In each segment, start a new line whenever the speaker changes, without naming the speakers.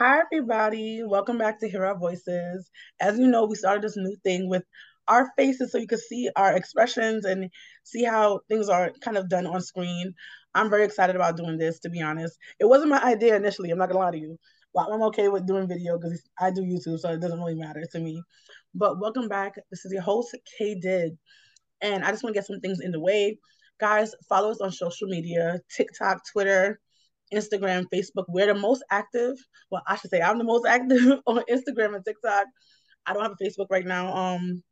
Hi, everybody. Welcome back to Hear Our Voices. As you know, we started this new thing with our faces so you can see our expressions and see how things are kind of done on screen. I'm very excited about doing this, to be honest. It wasn't my idea initially, I'm not gonna lie to you. But I'm okay with doing video because I do YouTube, so it doesn't really matter to me. But welcome back. This is your host, K Did. And I just want to get some things in the way. Guys, follow us on social media TikTok, Twitter, Instagram, Facebook. We're the most active. Well, I should say I'm the most active on Instagram and TikTok. I don't have a Facebook right now, um,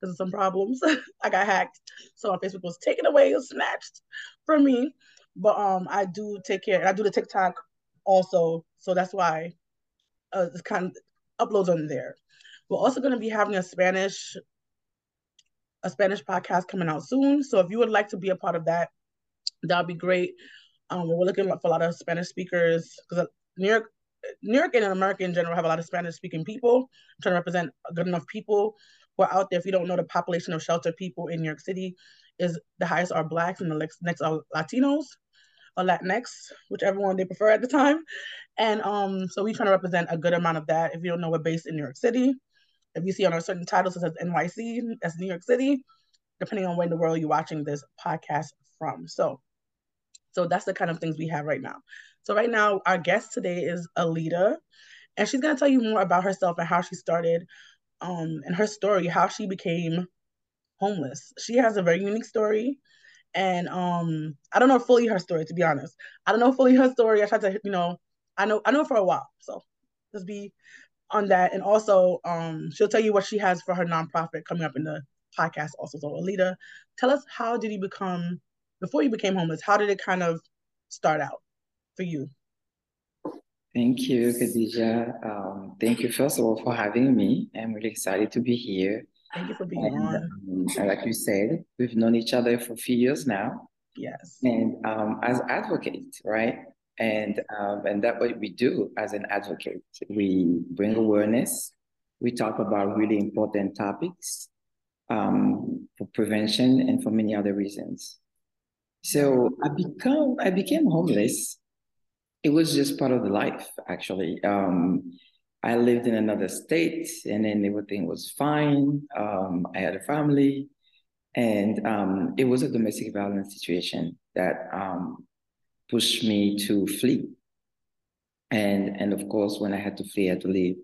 because of some problems. I got hacked, so my Facebook was taken away was snatched from me. But um, I do take care, and I do the TikTok also, so that's why uh, it's kind of uploads on there. We're also going to be having a Spanish a Spanish podcast coming out soon. So if you would like to be a part of that, that'd be great. Um, we're looking for a lot of Spanish speakers because New York, New York and America in general have a lot of Spanish speaking people. I'm trying to represent good enough people who are out there. If you don't know, the population of sheltered people in New York City is the highest are blacks and the next, are Latinos or Latinx, whichever one they prefer at the time. And um, so we trying to represent a good amount of that. If you don't know, we're based in New York City. If you see on our certain titles, it says NYC, that's New York City, depending on where in the world you're watching this podcast from. So so that's the kind of things we have right now. So right now, our guest today is Alida, and she's gonna tell you more about herself and how she started, um, and her story, how she became homeless. She has a very unique story, and um, I don't know fully her story to be honest. I don't know fully her story. I tried to, you know, I know I know for a while, so just be on that. And also, um, she'll tell you what she has for her nonprofit coming up in the podcast also. So Alida, tell us how did you become before you became homeless, how did it kind of start out for you?
Thank you, Khadija. Um, thank you, first of all, for having me. I'm really excited to be here.
Thank you for being and, on.
Um, like you said, we've known each other for a few years now.
Yes.
And um, as advocates, right? And um, and that's what we do as an advocate. We bring awareness. We talk about really important topics um, for prevention and for many other reasons. So I become I became homeless. It was just part of the life, actually. Um, I lived in another state, and then everything was fine. Um, I had a family, and um, it was a domestic violence situation that um, pushed me to flee. And and of course, when I had to flee, I had to leave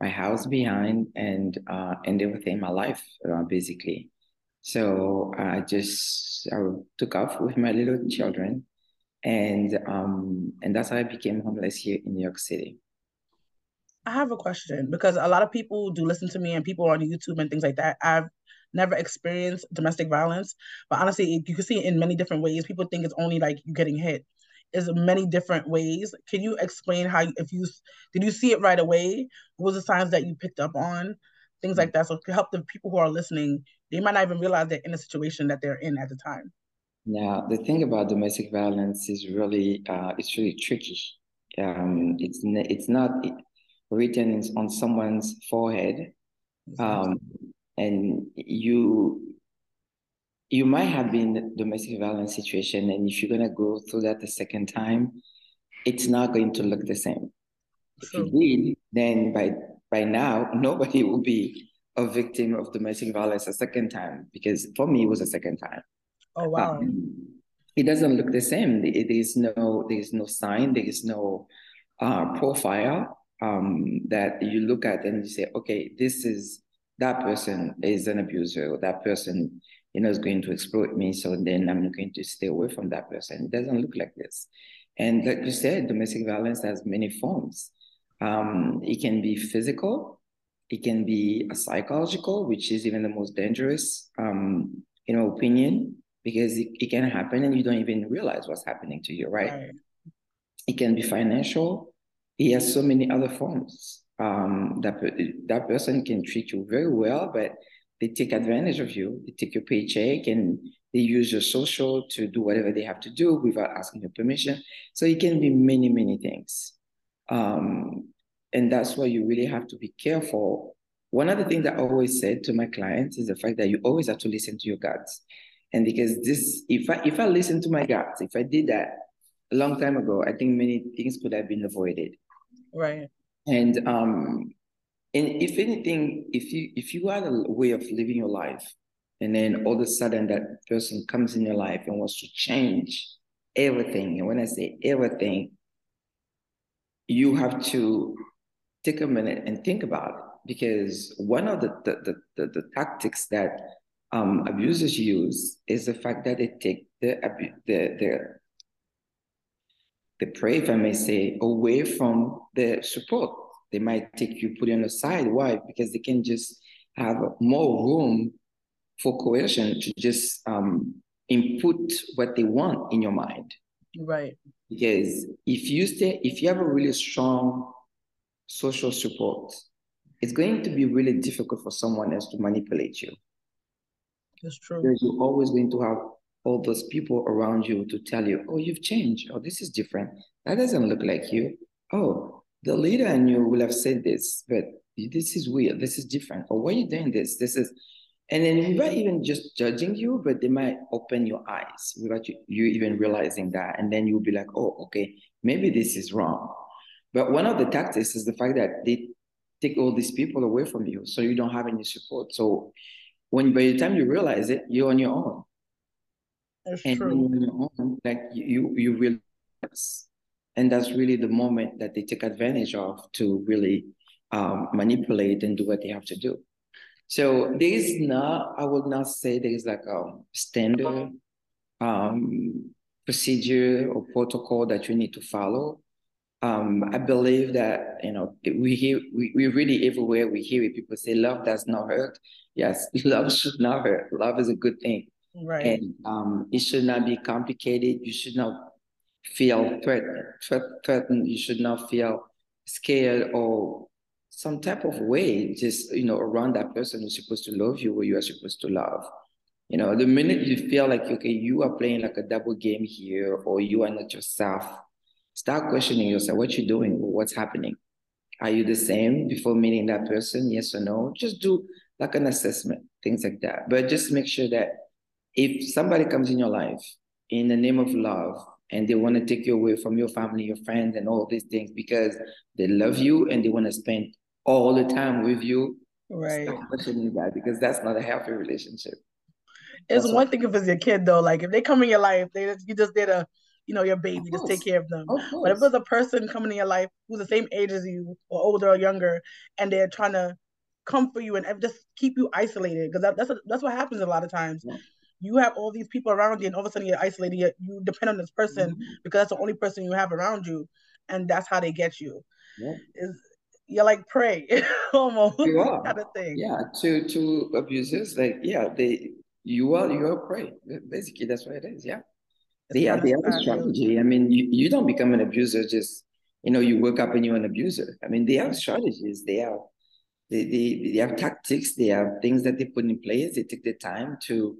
my house behind and uh, and everything, in my life, uh, basically. So I just I took off with my little children, and um, and that's how I became homeless here in New York City.
I have a question because a lot of people do listen to me and people on YouTube and things like that. I've never experienced domestic violence, but honestly, you can see it in many different ways. People think it's only like you getting hit. Is many different ways. Can you explain how if you did you see it right away? What was the signs that you picked up on? Things like that. So to help the people who are listening they might not even realize they're in a situation that they're in at the time.
Now, the thing about domestic violence is really, uh, it's really tricky. Um, it's it's not written on someone's forehead, um, and you you might have been in a domestic violence situation, and if you're gonna go through that the second time, it's not going to look the same. If you did, then by by now nobody will be a victim of domestic violence a second time because for me it was a second time.
Oh wow. Um,
it doesn't look the same. There is no there is no sign, there is no uh, profile um, that you look at and you say, okay, this is that person is an abuser or that person you know is going to exploit me so then i'm going to stay away from that person it doesn't look like this and like you said domestic violence has many forms um, it can be physical it can be a psychological, which is even the most dangerous, um, in my opinion, because it, it can happen and you don't even realize what's happening to you, right? right. It can be financial. It has so many other forms. Um, that that person can treat you very well, but they take advantage of you. They take your paycheck and they use your social to do whatever they have to do without asking your permission. So it can be many, many things. Um, and that's why you really have to be careful. One of the things that I always said to my clients is the fact that you always have to listen to your guts. And because this, if I if I listen to my guts, if I did that a long time ago, I think many things could have been avoided.
Right.
And um, and if anything, if you if you had a way of living your life, and then all of a sudden that person comes in your life and wants to change everything, and when I say everything, you have to take a minute and think about it because one of the the the, the, tactics that um, abusers use is the fact that they take the the the the prey, if I may say, away from the support. They might take you, put you on the side. Why? Because they can just have more room for coercion to just um, input what they want in your mind.
Right.
Because if you stay, if you have a really strong social support, it's going to be really difficult for someone else to manipulate you.
That's true.
Because you're always going to have all those people around you to tell you, oh, you've changed. Oh, this is different. That doesn't look like you. Oh, the leader and you will have said this, but this is weird. This is different. Or why are you doing this? This is, and then without even just judging you, but they might open your eyes without you, you even realizing that. And then you'll be like, oh, okay, maybe this is wrong. But one of the tactics is the fact that they take all these people away from you. So you don't have any support. So when by the time you realize it, you're on your own.
That's
and
true.
you're on your own, like you you realize, and that's really the moment that they take advantage of to really um, manipulate and do what they have to do. So there is not, I would not say there is like a standard um, procedure or protocol that you need to follow. Um, I believe that you know we hear we, we really everywhere we hear it, people say love does not hurt. Yes, love should not hurt. Love is a good thing.
Right.
And um, it should not be complicated. You should not feel threatened. Threatened. You should not feel scared or some type of way. Just you know, around that person who's supposed to love you or you are supposed to love. You know, the minute you feel like okay, you are playing like a double game here, or you are not yourself, start questioning yourself. What you're doing? What's happening? Are you the same before meeting that person? Yes or no? Just do like an assessment, things like that. But just make sure that if somebody comes in your life in the name of love and they want to take you away from your family, your friends, and all these things because they love you and they want to spend all the time with you,
right?
Stop questioning that because that's not a healthy relationship.
It's that's one thing if it's your kid though. Like if they come in your life, they just, you just did a you know your baby, just take care of them.
Of
but if it's a person coming in your life who's the same age as you or older or younger, and they're trying to come for you and just keep you isolated because that, that's a, that's what happens a lot of times. Yeah you have all these people around you, and all of a sudden you're isolated. You, you depend on this person mm-hmm. because that's the only person you have around you, and that's how they get you.
Yeah.
Is you're like prey almost
you are.
kind of thing.
Yeah, to to abusers, like yeah, they you are you are prey. Basically, that's what it is. Yeah. It's they, they have a strategy. I mean, you, you don't become an abuser just you know you wake up and you're an abuser. I mean, they have strategies. They have they, they, they have tactics. They have things that they put in place. They take the time to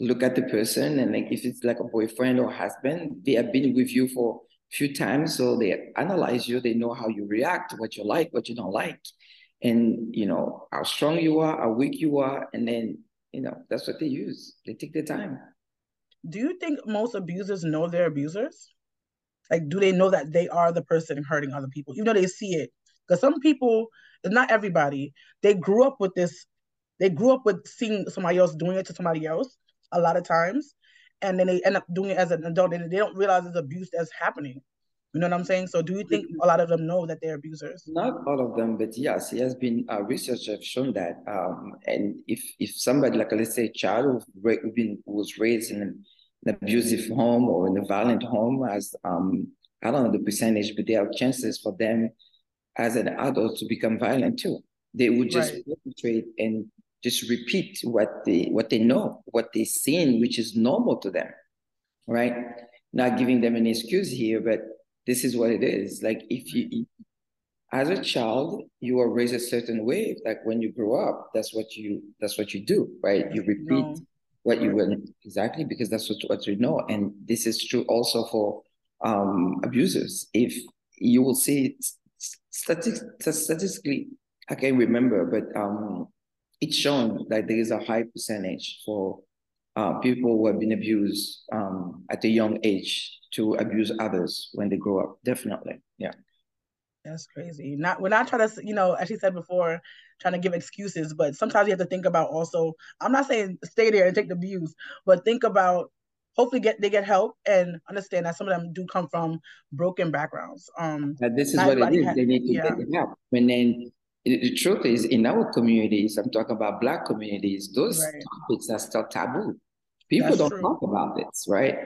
look at the person and like if it's like a boyfriend or husband, they have been with you for few times, so they analyze you, they know how you react, what you like, what you don't like, and you know how strong you are, how weak you are, and then you know that's what they use. They take their time.
Do you think most abusers know they're abusers? Like, do they know that they are the person hurting other people, even though they see it? Because some people, not everybody, they grew up with this. They grew up with seeing somebody else doing it to somebody else, a lot of times, and then they end up doing it as an adult, and they don't realize it's abuse that's happening. You know what I'm saying? So, do you think a lot of them know that they're abusers?
Not all of them, but yes, it has been uh, research have shown that. Um, and if if somebody like let's say a child who been was raised in an, abusive home or in a violent home, as um, I don't know the percentage, but there are chances for them as an adult to become violent too. They would just right. perpetrate and just repeat what they what they know, what they've seen, which is normal to them, right? Not giving them an excuse here, but this is what it is. Like if you, as a child, you are raised a certain way. Like when you grow up, that's what you that's what you do, right? You repeat no. what you will exactly because that's what what you know, and this is true also for um, abusers. If you will see statistically, I can't remember, but um, it's shown that there is a high percentage for uh, people who have been abused um, at a young age to abuse others when they grow up. Definitely, yeah.
That's crazy. Not we're not trying to, you know, as she said before, trying to give excuses, but sometimes you have to think about also. I'm not saying stay there and take the abuse, but think about hopefully get they get help and understand that some of them do come from broken backgrounds. Um,
but this is what it is. they need to yeah. get help. And then the truth is, in our communities, I'm talking about Black communities, those right. topics are still taboo. People That's don't true. talk about this, right?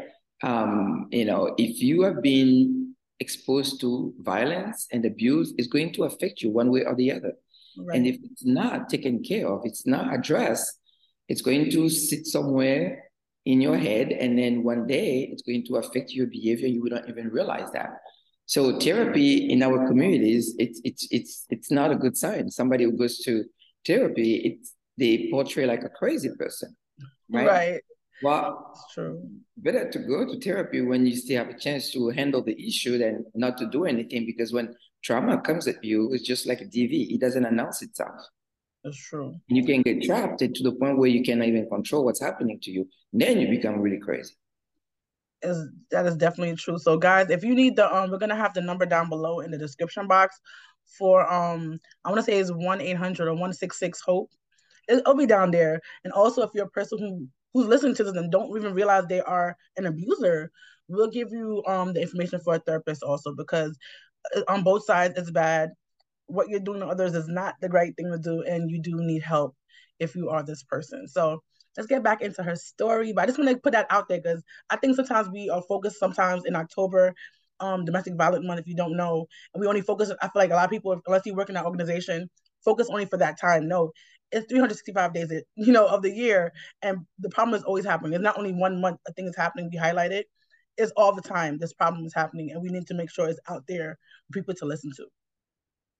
Um, you know, if you have been exposed to violence and abuse it's going to affect you one way or the other. Right. And if it's not taken care of, it's not addressed, it's going to sit somewhere in your head. And then one day it's going to affect your behavior. You don't even realize that. So therapy in our communities, it's it's it's it's not a good sign. Somebody who goes to therapy, it's they portray like a crazy person. Right. Right. Well, it's true. Better to go to therapy when you still have a chance to handle the issue than not to do anything because when trauma comes at you, it's just like a DV. It doesn't announce itself.
That's true.
And you can get trapped to the point where you cannot even control what's happening to you. Then you become really crazy.
Is that is definitely true. So guys, if you need the um, we're gonna have the number down below in the description box for um, I want to say it's one eight hundred or one six six hope. It'll be down there. And also, if you're a person who who's listening to this and don't even realize they are an abuser, we'll give you um the information for a therapist also because uh, on both sides it's bad. What you're doing to others is not the right thing to do, and you do need help if you are this person. So let's get back into her story. But I just want to put that out there because I think sometimes we are focused sometimes in October, um, domestic violence month, if you don't know, and we only focus. I feel like a lot of people, unless you work in that organization, focus only for that time. No, it's 365 days, you know, of the year, and the problem is always happening. It's not only one month a thing is happening. We highlight it. It's all the time. This problem is happening, and we need to make sure it's out there for people to listen to.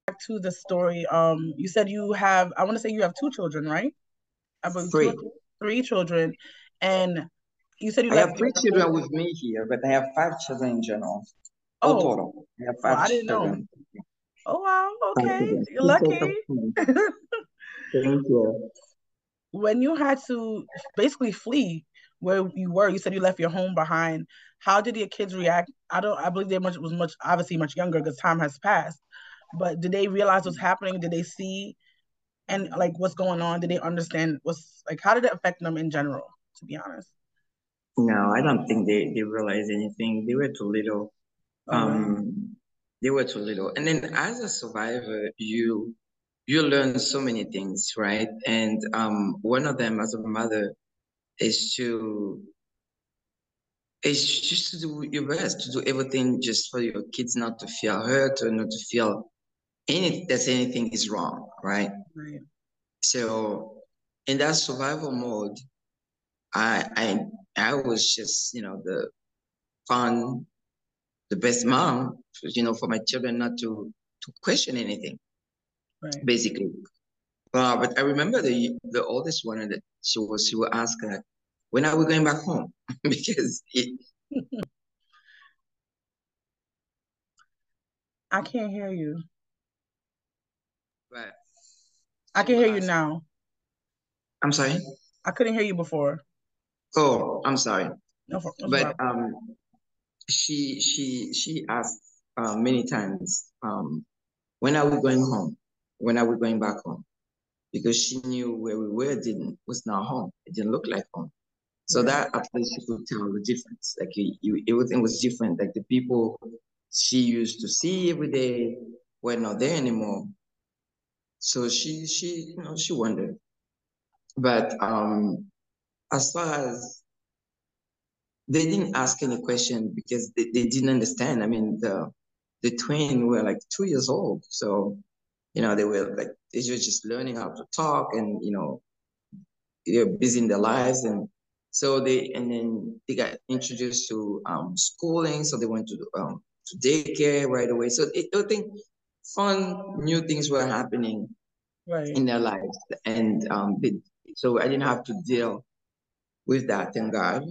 Back to the story. Um, you said you have. I want to say you have two children, right?
I believe three.
Three children, and you said you
I have three children with me here, but I have five children in general. Oh, oh total. I have five well, I didn't children.
know. Oh wow, okay. You're lucky. Thank you. When you had to basically flee where you were, you said you left your home behind. How did your kids react? I don't. I believe they much was much obviously much younger because time has passed. But did they realize what's happening? Did they see and like what's going on? Did they understand what's like? How did it affect them in general? To be honest.
No, I don't think they they realized anything. They were too little. Oh, um, they were too little. And then as a survivor, you you learn so many things, right? And um, one of them as a mother is to is just to do your best, to do everything just for your kids not to feel hurt or not to feel any that anything is wrong, right? Right? So in that survival mode, I I I was just, you know, the fun, the best mom, you know, for my children not to to question anything right. basically. Uh, but I remember the the oldest one that she was she would ask her, when are we going back home? because it
I can't hear you. But I can hear you now.
I'm sorry?
I couldn't hear you before.
Oh, I'm sorry. No, no but um she she she asked uh, many times um when are we going home when are we going back home? Because she knew where we were didn't was not home. It didn't look like home. So that at least she could tell the difference. Like you, you, everything was different. Like the people she used to see every day were not there anymore. So she she you know she wondered. But um as far as they didn't ask any question because they, they didn't understand. I mean the the twin were like two years old. So you know, they were like, they were just learning how to talk and, you know, they're busy in their lives. And so they, and then they got introduced to um, schooling. So they went to, um, to daycare right away. So it, I think fun, new things were happening right. in their lives. And um, they, so I didn't have to deal with that, thank God.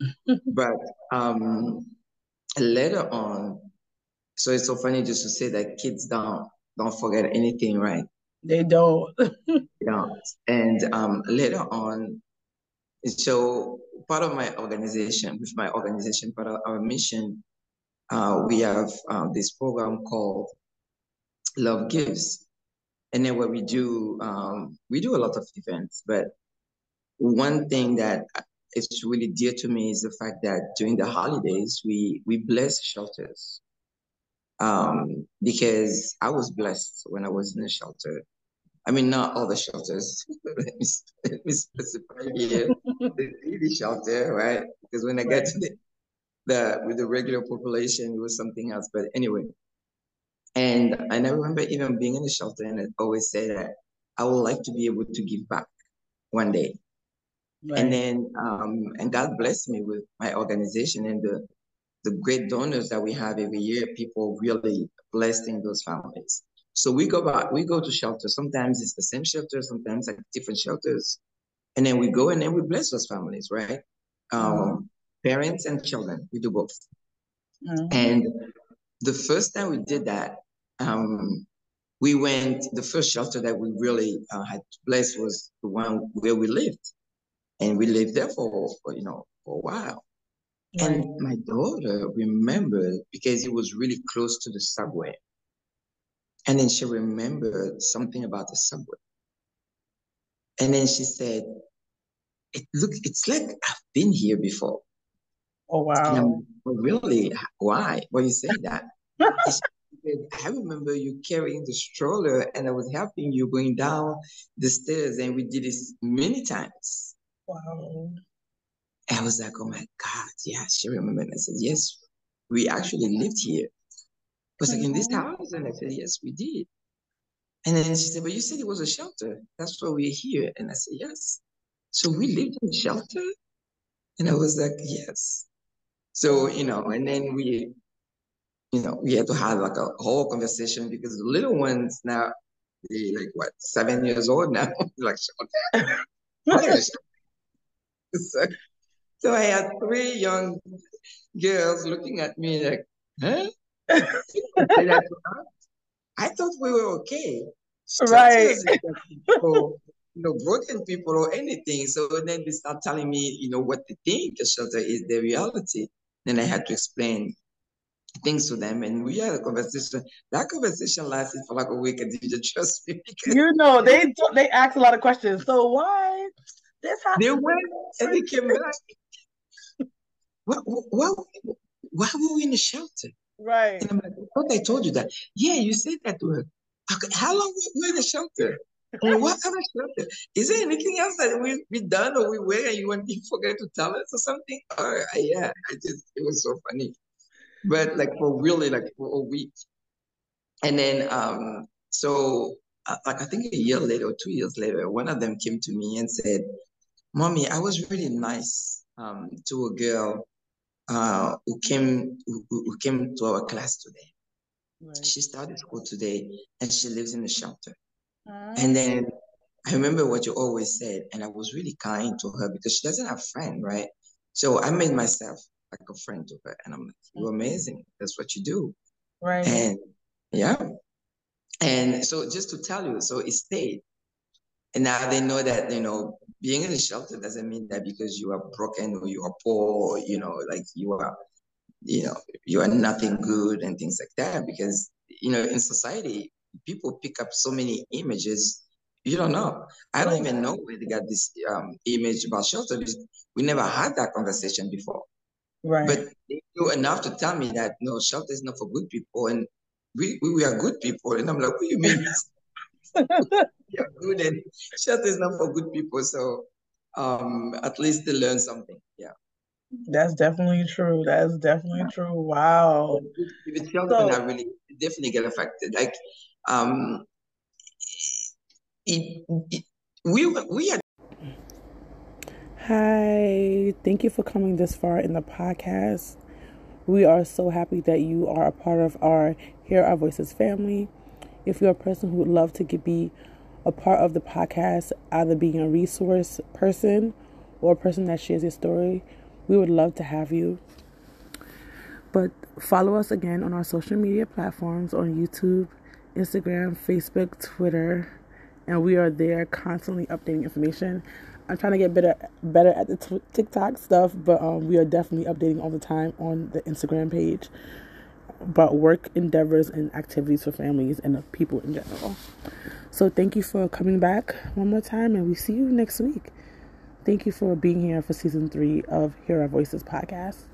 but um, later on, so it's so funny just to say that kids don't don't forget anything, right?
They don't.
yeah. And um, later on, so part of my organization, with my organization, part of our mission, uh, we have uh, this program called Love Gives. And then what we do, um, we do a lot of events, but one thing that is really dear to me is the fact that during the holidays, we, we bless shelters. Um, because I was blessed when I was in the shelter. I mean, not all the shelters. let, me, let me specify here the DV shelter, right? Because when I get to the, the with the regular population, it was something else. But anyway, and and I remember even being in the shelter, and I always say that I would like to be able to give back one day. Right. And then um, and God blessed me with my organization and the the great donors that we have every year. People really blessing those families. So we go back, we go to shelters. Sometimes it's the same shelter, sometimes like different shelters. And then we go and then we bless those families, right? Um, mm-hmm. Parents and children, we do both. Mm-hmm. And the first time we did that, um, we went, the first shelter that we really uh, had blessed was the one where we lived. And we lived there for, for you know, for a while. Right. And my daughter remembered because it was really close to the subway. And then she remembered something about the subway. And then she said, it look, it's like I've been here before.
Oh wow.
well, really? Why? Why you say that? I remember you carrying the stroller and I was helping you going down the stairs and we did this many times.
Wow.
I was like, oh my God, yeah, she remembered. I said, yes, we actually lived here I was like, in this mm-hmm. house? And I said, yes, we did. And then she said, but you said it was a shelter. That's why we're here. And I said, yes. So we lived in a shelter? And I was like, yes. So, you know, and then we, you know, we had to have like a whole conversation because the little ones now, they like what, seven years old now? like, so, so I had three young girls looking at me like, huh? I thought we were okay.
Right.
You know, broken people or anything. So then they start telling me, you know, what they think a shelter is the reality. Then I had to explain things to them and we had a conversation. That conversation lasted for like a week and did you trust me?
you know, they they asked a lot of questions. So why this happened?
They went and they came back. What, what, why were we in the shelter?
Right.
And I'm like, I thought I told you that. Yeah, you said that to her. How long were we in the shelter? And what other shelter? Is there anything else that we we done or we were and you want you forget to tell us or something? Or yeah, I just it was so funny. But like for really like for a week. And then um so uh, like I think a year later or two years later, one of them came to me and said, Mommy, I was really nice um to a girl uh, who came who, who, came to our class today. Right. She started school today, and she lives in a shelter. Uh-huh. And then I remember what you always said, and I was really kind to her because she doesn't have a friend, right? So I made myself like a friend to her, and I'm like, "You're mm-hmm. amazing. That's what you do."
Right.
And yeah. And so just to tell you, so it stayed. And now they know that, you know, being in a shelter doesn't mean that because you are broken or you are poor, or, you know, like you are, you know, you are nothing good and things like that. Because, you know, in society, people pick up so many images you don't know. I don't even know where they got this um, image about shelter. We never had that conversation before.
Right.
But they knew enough to tell me that no, shelter is not for good people, and we we, we are good people. And I'm like, what do you mean? you're good and shelter is not for good people. So um, at least they learn something. Yeah.
That's definitely true. That's definitely true. Wow.
If it's shelter, so, I really definitely get affected. Like, um, it, it, we we are.
Hi, thank you for coming this far in the podcast. We are so happy that you are a part of our Hear Our Voices family. If you're a person who would love to be a part of the podcast, either being a resource person or a person that shares your story, we would love to have you. But follow us again on our social media platforms on YouTube, Instagram, Facebook, Twitter, and we are there constantly updating information. I'm trying to get better better at the TikTok stuff, but um, we are definitely updating all the time on the Instagram page. about work endeavors and activities for families and people in general. So thank you for coming back one more time, and we see you next week. Thank you for being here for season three of Hear Our Voices podcast.